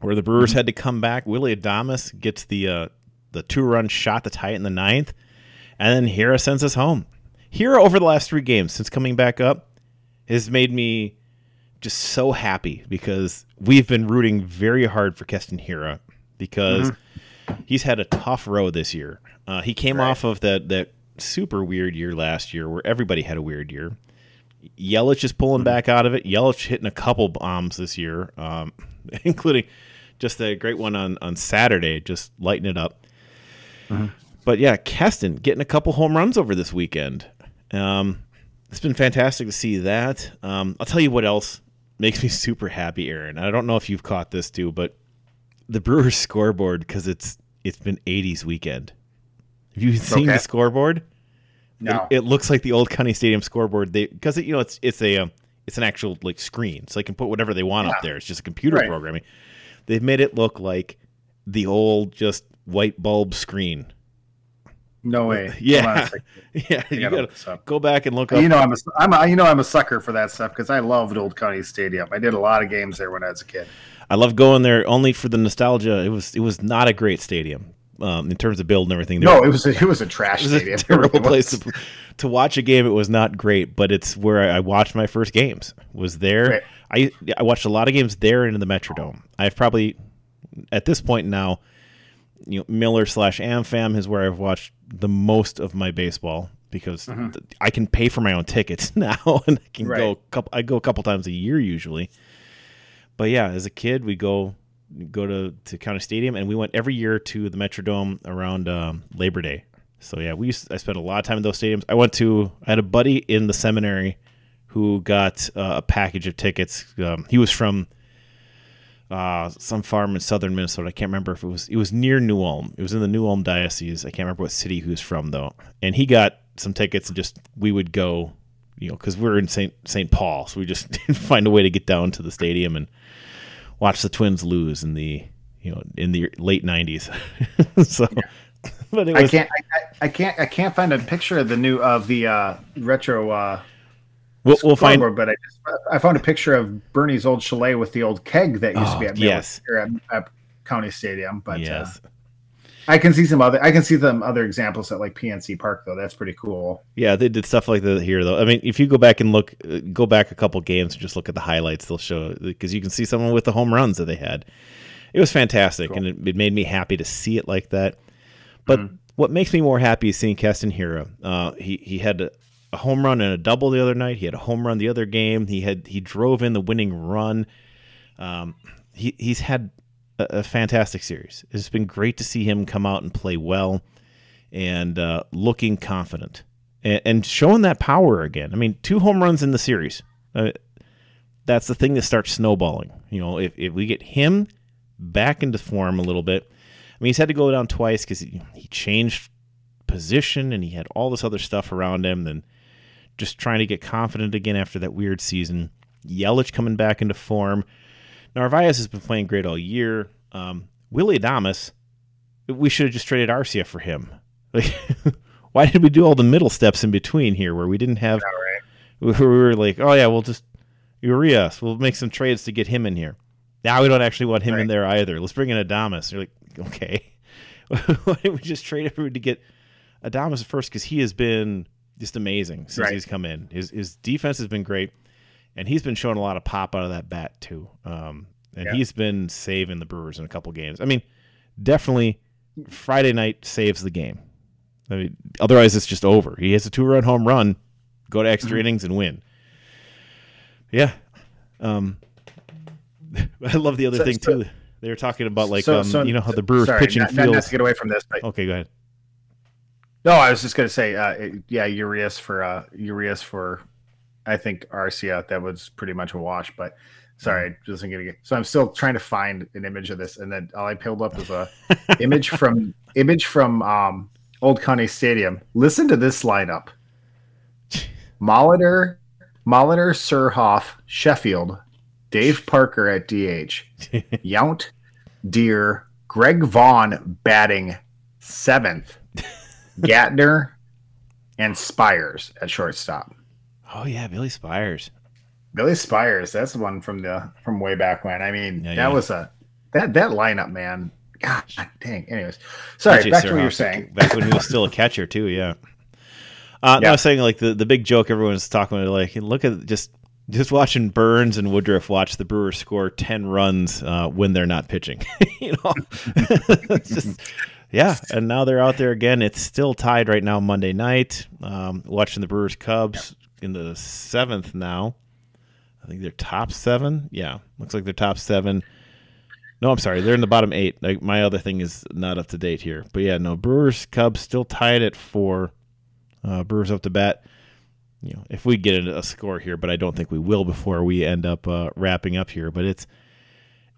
where the Brewers mm-hmm. had to come back. Willy Adames gets the uh, the two-run shot to tie it in the ninth, and then Hiura sends us home. Hiura over the last three games since coming back up has made me just so happy because we've been rooting very hard for Keston Hiura because mm-hmm. he's had a tough road this year. Uh, he came right. off of that that super weird year last year where everybody had a weird year. Yelich is pulling mm-hmm. back out of it. Yelich hitting a couple bombs this year, um, including just a great one on, on Saturday, just lighting it up. Mm-hmm. But yeah, Keston getting a couple home runs over this weekend. Um, it's been fantastic to see that. Um, I'll tell you what else makes me super happy, Aaron. I don't know if you've caught this too, but the Brewers scoreboard because it's it's been 80s weekend. Have you seen okay. the scoreboard? No. It, it, looks like the old County Stadium scoreboard. They because you know it's it's a um, it's an actual like screen, so they can put whatever they want yeah. up there. It's just a computer right. programming. They've made it look like the old just white bulb screen. No way. Yeah, yeah. You gotta go back and look. up. You know, I'm a, I'm a, you know I'm a sucker for that stuff because I loved Old County Stadium. I did a lot of games there when I was a kid. I love going there only for the nostalgia. It was it was not a great stadium um, in terms of build and everything. No, it was a, it was a trash it was stadium. A terrible place to, to, watch a game. It was not great, but it's where I, watched my first games. Was there? Right. I I watched a lot of games there and in the Metrodome. I've probably at this point now, you know, Miller slash AmFam is where I've watched the most of my baseball because mm-hmm. I can pay for my own tickets now and I can right. go couple, I go a couple times a year usually. But yeah, as a kid, we go go to, to County Stadium, and we went every year to the Metrodome around um, Labor Day. So yeah, we used, I spent a lot of time in those stadiums. I went to I had a buddy in the seminary who got uh, a package of tickets. Um, he was from uh, some farm in southern Minnesota. I can't remember if it was it was near New Ulm. It was in the New Ulm diocese. I can't remember what city he was from though. And he got some tickets, and just we would go, you know, because we're in Saint Saint Paul, so we just didn't find a way to get down to the stadium and watch the Twins lose in the you know in the late '90s. so, but was, I can't I, I, can't I can't find a picture of the new of the uh, retro. Uh, we'll, we'll find, but I just I found a picture of Bernie's old chalet with the old keg that used oh, to be at, yes. here at, at, County Stadium. But uh, yes. Uh, I can see some other. I can see some other examples at like PNC Park though. That's pretty cool. Yeah, they did stuff like that here though. I mean, if you go back and look, uh, go back a couple games and just look at the highlights, they'll show because you can see someone with the home runs that they had. It was fantastic, cool. and it, it, made me happy to see it like that. But mm-hmm. what makes me more happy is seeing Keston. Uh, he he had a, a home run and a double the other night. He had a home run the other game. He had he drove in the winning run. Um, he he's had a, a, fantastic series. It's been great to see him come out and play well, and uh, looking confident and, and, showing that power again. I mean, two home runs in the series. Uh, that's the thing that starts snowballing. You know, if, if we get him back into form a little bit. I mean, he's had to go down twice because he, he changed position and he had all this other stuff around him. Then just trying to get confident again after that weird season. Yelich coming back into form. Narvaez has been playing great all year. Um, Willy Adames, we should have just traded Arcia for him. Like, why did we do all the middle steps in between here where we didn't have? Yeah, right. We were like, oh yeah, we'll just Urias. We'll make some trades to get him in here. Now we don't actually want him right. in there either. Let's bring in Adames. You're like, okay. why didn't we just trade everyone to get Adames first? Because he has been just amazing since right. he's come in. His his defense has been great and he's been showing a lot of pop out of that bat too. Um, and yeah. he's been saving the Brewers in a couple games. I mean, definitely Friday night saves the game. I mean, otherwise it's just over. He has a two-run home run, go to extra mm-hmm. innings and win. Yeah. Um, I love the other so, thing so, too. They were talking about like so, um, you know how the Brewers sorry, pitching not, feels. Not to get away from this, but okay, go ahead. No, I was just going to say, uh, yeah, Urias for uh, Urias for I think Arcia that was pretty much a wash. But sorry, mm-hmm. just gonna get. So I'm still trying to find an image of this, and then all I pulled up was a image from image from um, Old County Stadium. Listen to this lineup: Molitor, Molitor, Surhoff, Sheffield, Dave Parker at DH, Yount, Deer, Greg Vaughn batting seventh, Gantner, and Spiers at shortstop. Oh yeah, Billy Spiers. Billy Spiers, that's the one from the from way back when. I mean, yeah, that yeah. was a that that lineup, man. God dang. Anyways, sorry. back to what you're saying. Back when he was still a catcher too. Yeah. Uh, yeah. No, I was saying like the, the big joke everyone's talking about. Like, look at just just watching Burnes and Woodruff watch the Brewers score ten runs uh, when they're not pitching. you know, just yeah. And now they're out there again. It's still tied right now Monday night. Um, watching the Brewers Cubs in the seventh now. I think they're top seven. Yeah, looks like they're top seven. No, I'm sorry, they're in the bottom eight. Like my other thing is not up to date here, but yeah, no Brewers Cubs still tied at four. Uh, Brewers up to bat. You know, if we get a score here, but I don't think we will before we end up uh, wrapping up here. But it's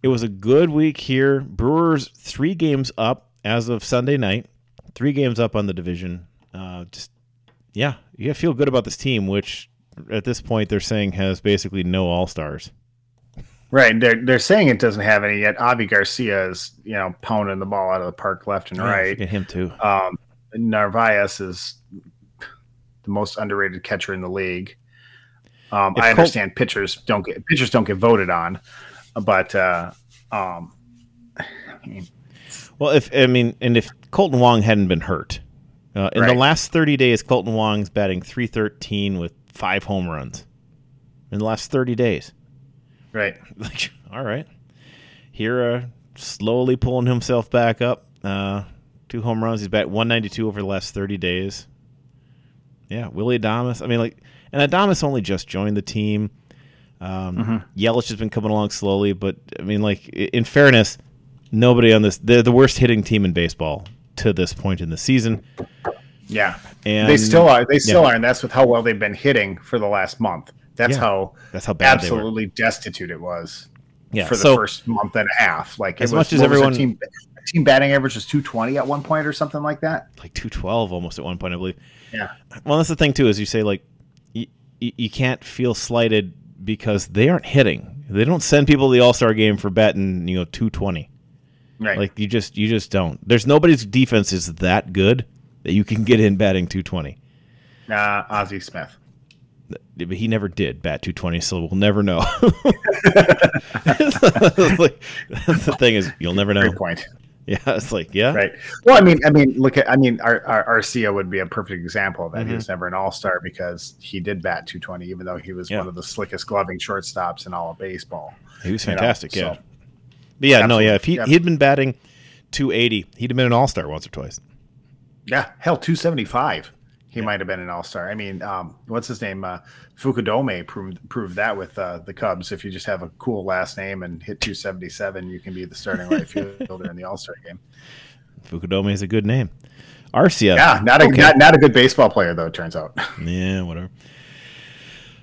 it was a good week here. Brewers three games up as of Sunday night, three games up on the division. Uh, just yeah, you feel good about this team, which at this point they're saying has basically no all stars. Right. They're they're saying it doesn't have any yet. Avi Garcia is, you know, pounding the ball out of the park left and yeah, right. Get him too. Um, Narvaez is the most underrated catcher in the league. Um, I understand Col- pitchers don't get pitchers don't get voted on, but uh, um, I mean, well, if I mean, and if Kolten Wong hadn't been hurt, uh, in right. the last 30 days, Kolten Wong's batting 313 with five home runs. In the last 30 days. Right. Like, all right. Hiura slowly pulling himself back up. Uh, two home runs. He's batting 192 over the last 30 days. Yeah, Willy Adames. I mean, like, and Adames only just joined the team. Um, mm-hmm. Yelich has been coming along slowly, but I mean, like, in fairness, nobody on this, they're the worst hitting team in baseball to this point in the season. Yeah, and they still are. They still yeah. are, and that's with how well they've been hitting for the last month. That's yeah. how. That's how bad absolutely destitute it was. Yeah, for the so, first month and a half. Like as was, much as everyone team, team batting average was two twenty at one point or something like that. Like two twelve almost at one point, I believe. Yeah. Well, that's the thing too, is you say like you, you can't feel slighted because they aren't hitting. They don't send people to the All Star game for batting you know two twenty. Right. Like you just you just don't. There's nobody's defense is that good that you can get in batting 220. Uh, Ozzie Smith. But he never did bat 220, so we'll never know. like, the thing is, you'll never know. Great point. Yeah, it's like yeah, right. Well, I mean, I mean, look at, I mean, our, our Arcia would be a perfect example of that. Mhm. He was never an All Star because he did bat 220, even though he was Yeah. one of the slickest gloving shortstops in all of baseball. he was you know, fantastic. so- yeah, but yeah, no, yeah. If he Absolutely, he'd been batting 280, he'd have been an All Star once or twice. Yeah, hell, 275. He might have been an All Star. I mean, um, what's his name? Uh, Fukudome proved proved that with uh, the Cubs. If you just have a cool last name and hit 277, you can be the starting right fielder in the All Star game. Fukudome is a good name. Arcia, Yeah, not a Okay. not, not a good baseball player though. It turns out. Yeah, whatever.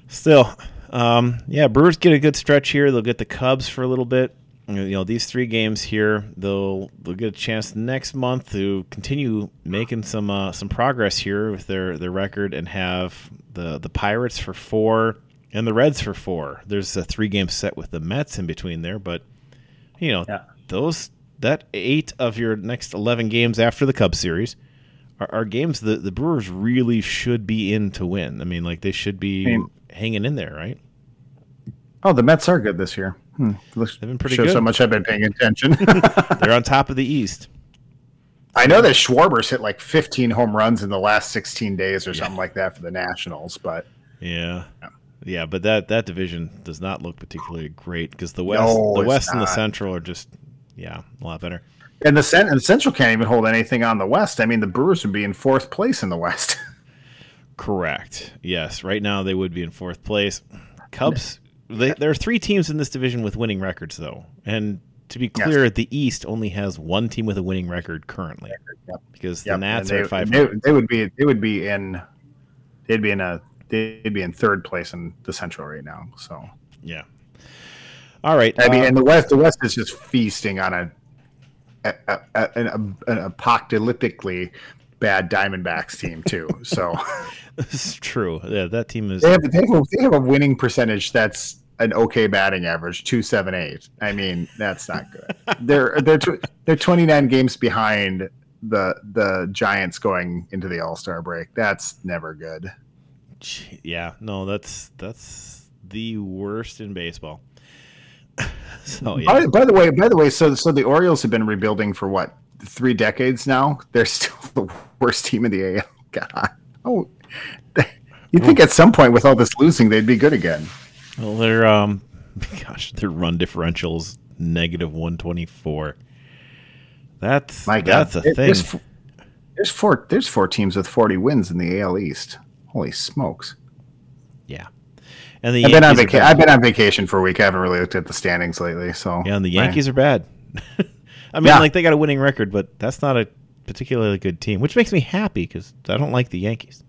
Still, um, yeah, Brewers get a good stretch here. They'll get the Cubs for a little bit. You know, these three games here, they'll they'll get a chance next month to continue making some uh, some progress here with their, their record and have the the Pirates for four and the Reds for four. There's a three game set with the Mets in between there, but you know Yeah. those that eight of your next eleven games after the Cubs series are, are games that the Brewers really should be in to win. I mean, like they should be I mean- hanging in there, right? Oh, the Mets are good this year. Hmm. Looks, They've been pretty shows good. how much I've been paying attention. They're on top of the East. I know that Schwarber's hit like 15 home runs in the last 16 days or something like that for the Nationals, but Yeah. Yeah, but that that division does not look particularly great because the West, No, the West and the. Central are just, yeah, a lot better. and the, cent- and the Central can't even hold anything on the West. I mean, the Brewers would be in fourth place in the West. Correct. Yes. Right now they would be in fourth place. Cubs. They, there are three teams in this division with winning records, though, and to be Yes. clear, the East only has one team with a winning record currently, Yep. because the Nats and are they, five. They, they would be they would be in they'd be in a they'd be in third place in the Central right now. So Yeah. All right. I mean, uh, and the West the West is just feasting on a, a, a, a an, an apocalyptically bad Diamondbacks team too. So is true. Yeah, that team is. they have they have, a, they have a winning percentage that's an okay batting average, two seven eight. I mean, that's not good. they're they're tw- they're twenty nine games behind the the Giants going into the All Star break. That's never good. Yeah. No, that's that's the worst in baseball. so yeah. By, by the way, by the way, so so the Orioles have been rebuilding for what three decades now. They're still the worst team in the AL. God, oh, you think at some point with all this losing, they'd be good again? Well, their um, gosh, their run differentials negative one twenty four. That's My God, that's a There- thing. There's, there's four. There's four teams with 40 wins in the AL East. Holy smokes! Yeah, and the I've been on vacation. I've been on vacation for a week. I haven't really looked at the standings lately. So Yeah, and the Yankees are bad. I mean, Yeah. like they got a winning record, but that's not a particularly good team, which makes me happy because I don't like the Yankees.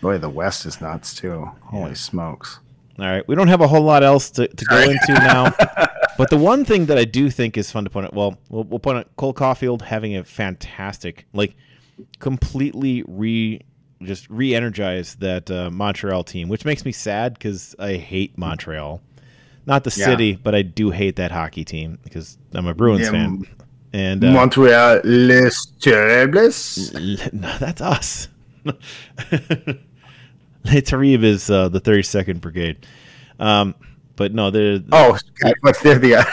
Boy, the West is nuts too. Holy Yeah. smokes! All right, we don't have a whole lot else to, to go into now, but the one thing that I do think is fun to point out, well, we'll, we'll point out Cole Caufield having a fantastic, like, completely re just re-energize that uh, Montreal team, which makes me sad because I hate Montreal, not the Yeah. city, but I do hate that hockey team because I'm a Bruins Yeah, fan, and uh, Montreal Les Terribles. no, that's us. Les Terribles is uh, the 32nd Brigade. Um, but no, the Oh, God, what's they're the uh,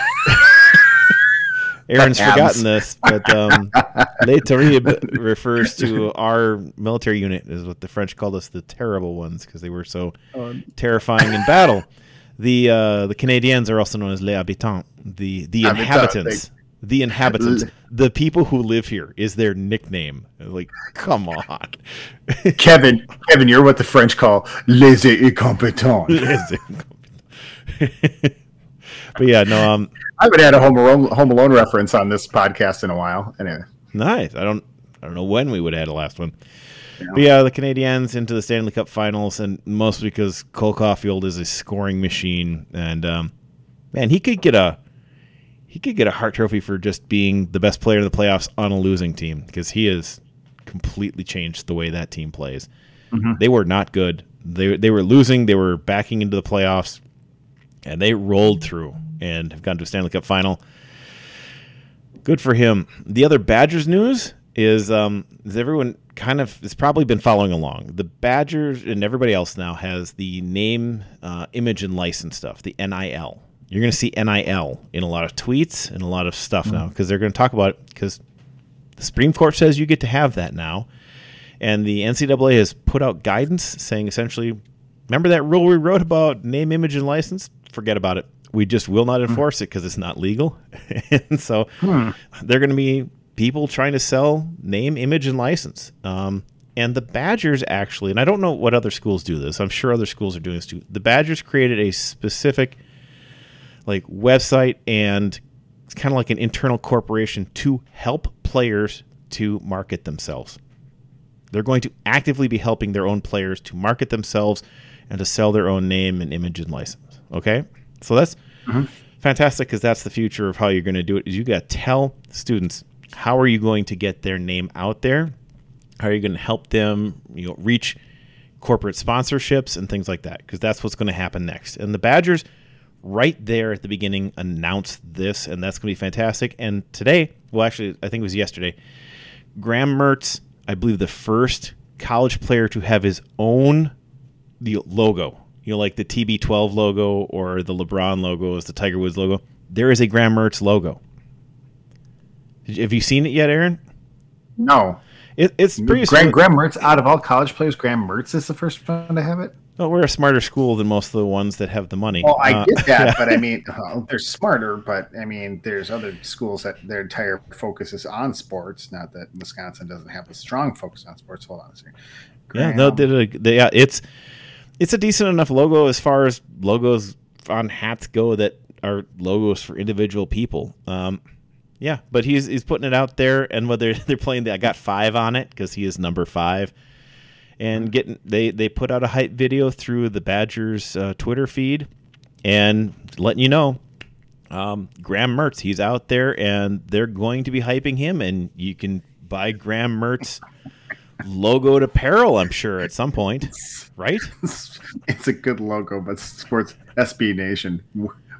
Aaron's forgotten this, but um, Les Terribles refers to our military unit, is what the French called us, the terrible ones, because they were so terrifying in battle. The uh, the Canadiens are also known as les habitants, the the Habitants, inhabitants. The inhabitants, the people who live here, is their nickname. Like, come on. Kevin. Kevin, you're what the French call les incompetents. but yeah, no, um, I haven't had a Home Alone, Home Alone reference on this podcast in a while. Anyway, nice. I don't, I don't know when we would have had a last one. But yeah, the Canadiens into the Stanley Cup Finals, and mostly because Cole Caufield is a scoring machine, and um, man, he could get a, he could get a Hart Trophy for just being the best player in the playoffs on a losing team because he has completely changed the way that team plays. They were not good. They they were losing. They were backing into the playoffs, and they rolled through and have gone to a Stanley Cup final. Good for him. The other Badgers news is um, is everyone kind of has probably been following along. The Badgers and everybody else now has the name, uh, image, and license stuff, the NIL. You're going to see NIL in a lot of tweets and a lot of stuff now because they're going to talk about it because The Supreme Court says you get to have that now. And the NCAA has put out guidance saying essentially, remember that rule we wrote about name, image, and license? Forget about it. We just will not enforce it because it's not legal. and so hmm. they're going to be people trying to sell name, image, and license. Um, and the Badgers actually, and I don't know what other schools do this. I'm sure other schools are doing this too. The Badgers created a specific like website and it's kind of like an internal corporation to help players to market themselves. They're going to actively be helping their own players to market themselves and to sell their own name and image and license. Okay, so that's mm-hmm. fantastic because that's the future of how you're going to do it. Is you got to tell students how are you going to get their name out there how are you going to help them, you know, reach corporate sponsorships and things like that? Because that's what's going to happen next. And the Badgers, right there at the beginning, announced this, and that's going to be fantastic. And today, well, actually, I think it was yesterday, Graham Mertz, I believe, the first college player to have his own the logo. You know, like the TB12 logo or the LeBron logo is the Tiger Woods logo. There is a Graham Mertz logo. Have you seen it yet, Aaron? No. It, it's pretty. Graham, Graham Mertz, out of all college players, Graham Mertz is the first one to have it. Well, we're a smarter school than most of the ones that have the money. Well, I uh, get that, yeah. but I mean, well, they're smarter. But I mean, there's other schools that their entire focus is on sports. Not that Wisconsin doesn't have a strong focus on sports. Hold on a second. Graham. Yeah, no, they, they, yeah, it's it's a decent enough logo as far as logos on hats go that are logos for individual people. Um, yeah, but he's he's putting it out there, and whether they're playing, the, I got five on it because he is number five, and getting they they put out a hype video through the Badgers uh, Twitter feed, and letting you know, um, Graham Mertz, he's out there, and they're going to be hyping him, and you can buy Graham Mertz logoed apparel, I'm sure, at some point, right? It's a good logo, but sports SB Nation.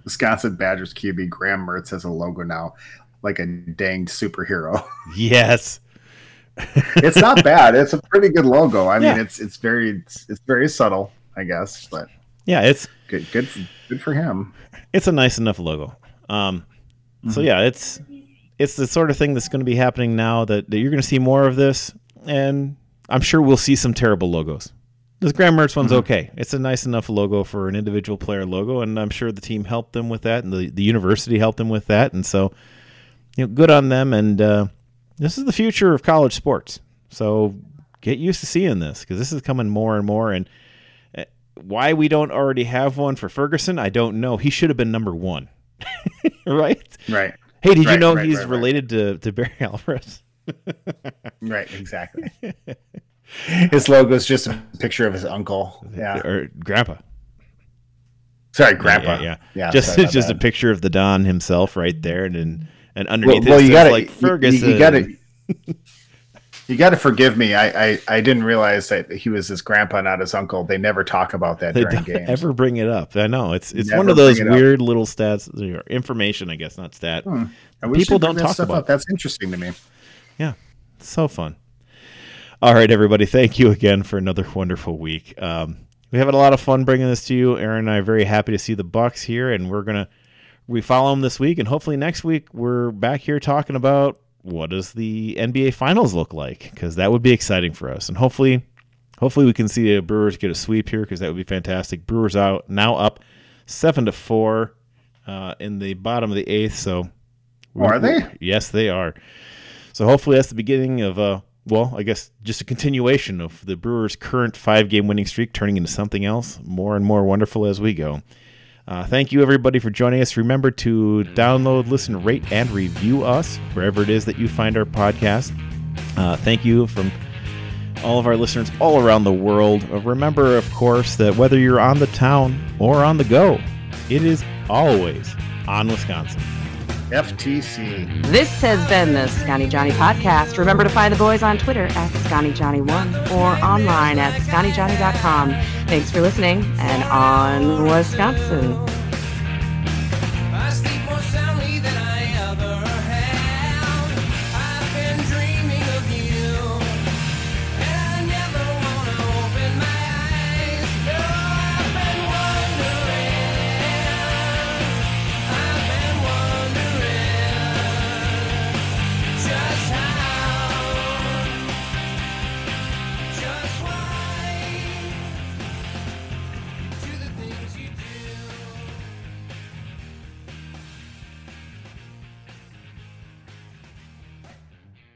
Wisconsin Badgers QB Graham Mertz has a logo now like a danged superhero. Yes. It's not bad. It's a pretty good logo. I yeah. mean, it's it's very it's, it's, very subtle, I guess, but yeah, it's good good for, good for him. It's a nice enough logo. Um, mm-hmm. so yeah, it's it's the sort of thing that's going to be happening now that, that you're going to see more of this, and I'm sure we'll see some terrible logos. This Graham Mertz one's mm-hmm. okay. It's a nice enough logo for an individual player logo, and I'm sure the team helped them with that, and the, the university helped them with that, and so you know, good on them. And uh, this is the future of college sports. So get used to seeing this because this is coming more and more. And uh, why we don't already have one for Ferguson, I don't know. He should have been number one, right? Right. Hey, did right, you know right, he's right, related to to Barry Alvarez? right. Exactly. his logo is just a picture of his uncle. Yeah. Or grandpa. Sorry, grandpa. Yeah, yeah. yeah. yeah just just that. a picture of the Don himself right there, and, and and underneath well, well you gotta, like Ferguson. You, you got to. You got to forgive me. I, I, I didn't realize that he was his grandpa, not his uncle. They never talk about that they during games. Ever bring it up? I know it's it's never one of those weird little stats, or information, I guess, not stat. Hmm. People don't talk about. Up. That's interesting to me. Yeah, so fun. All right, everybody. Thank you again for another wonderful week. Um, we have had a lot of fun bringing this to you. Aaron and I are very happy to see the Bucks here, and we're gonna we follow them this week, and hopefully next week we're back here talking about what does the NBA Finals look like because that would be exciting for us, and hopefully, hopefully we can see the Brewers get a sweep here because that would be fantastic. Brewers out now up seven to four uh, in the bottom of the eighth. So are they? Yes, they are. So hopefully that's the beginning of uh well, I guess just a continuation of the Brewers' current five game winning streak turning into something else more and more wonderful as we go. Uh, thank you, everybody, for joining us. Remember to download, listen, rate, and review us wherever it is that you find our podcast. Uh, thank you from all of our listeners all around the world. Uh, remember, of course, that whether you're on the town or on the go, it is always on Wisconsin. FTC. This has been the Scotty Johnny podcast. Remember to find the boys on Twitter at ScottyJohnny1 or online at ScottyJohnny.com. Thanks for listening and on Wisconsin.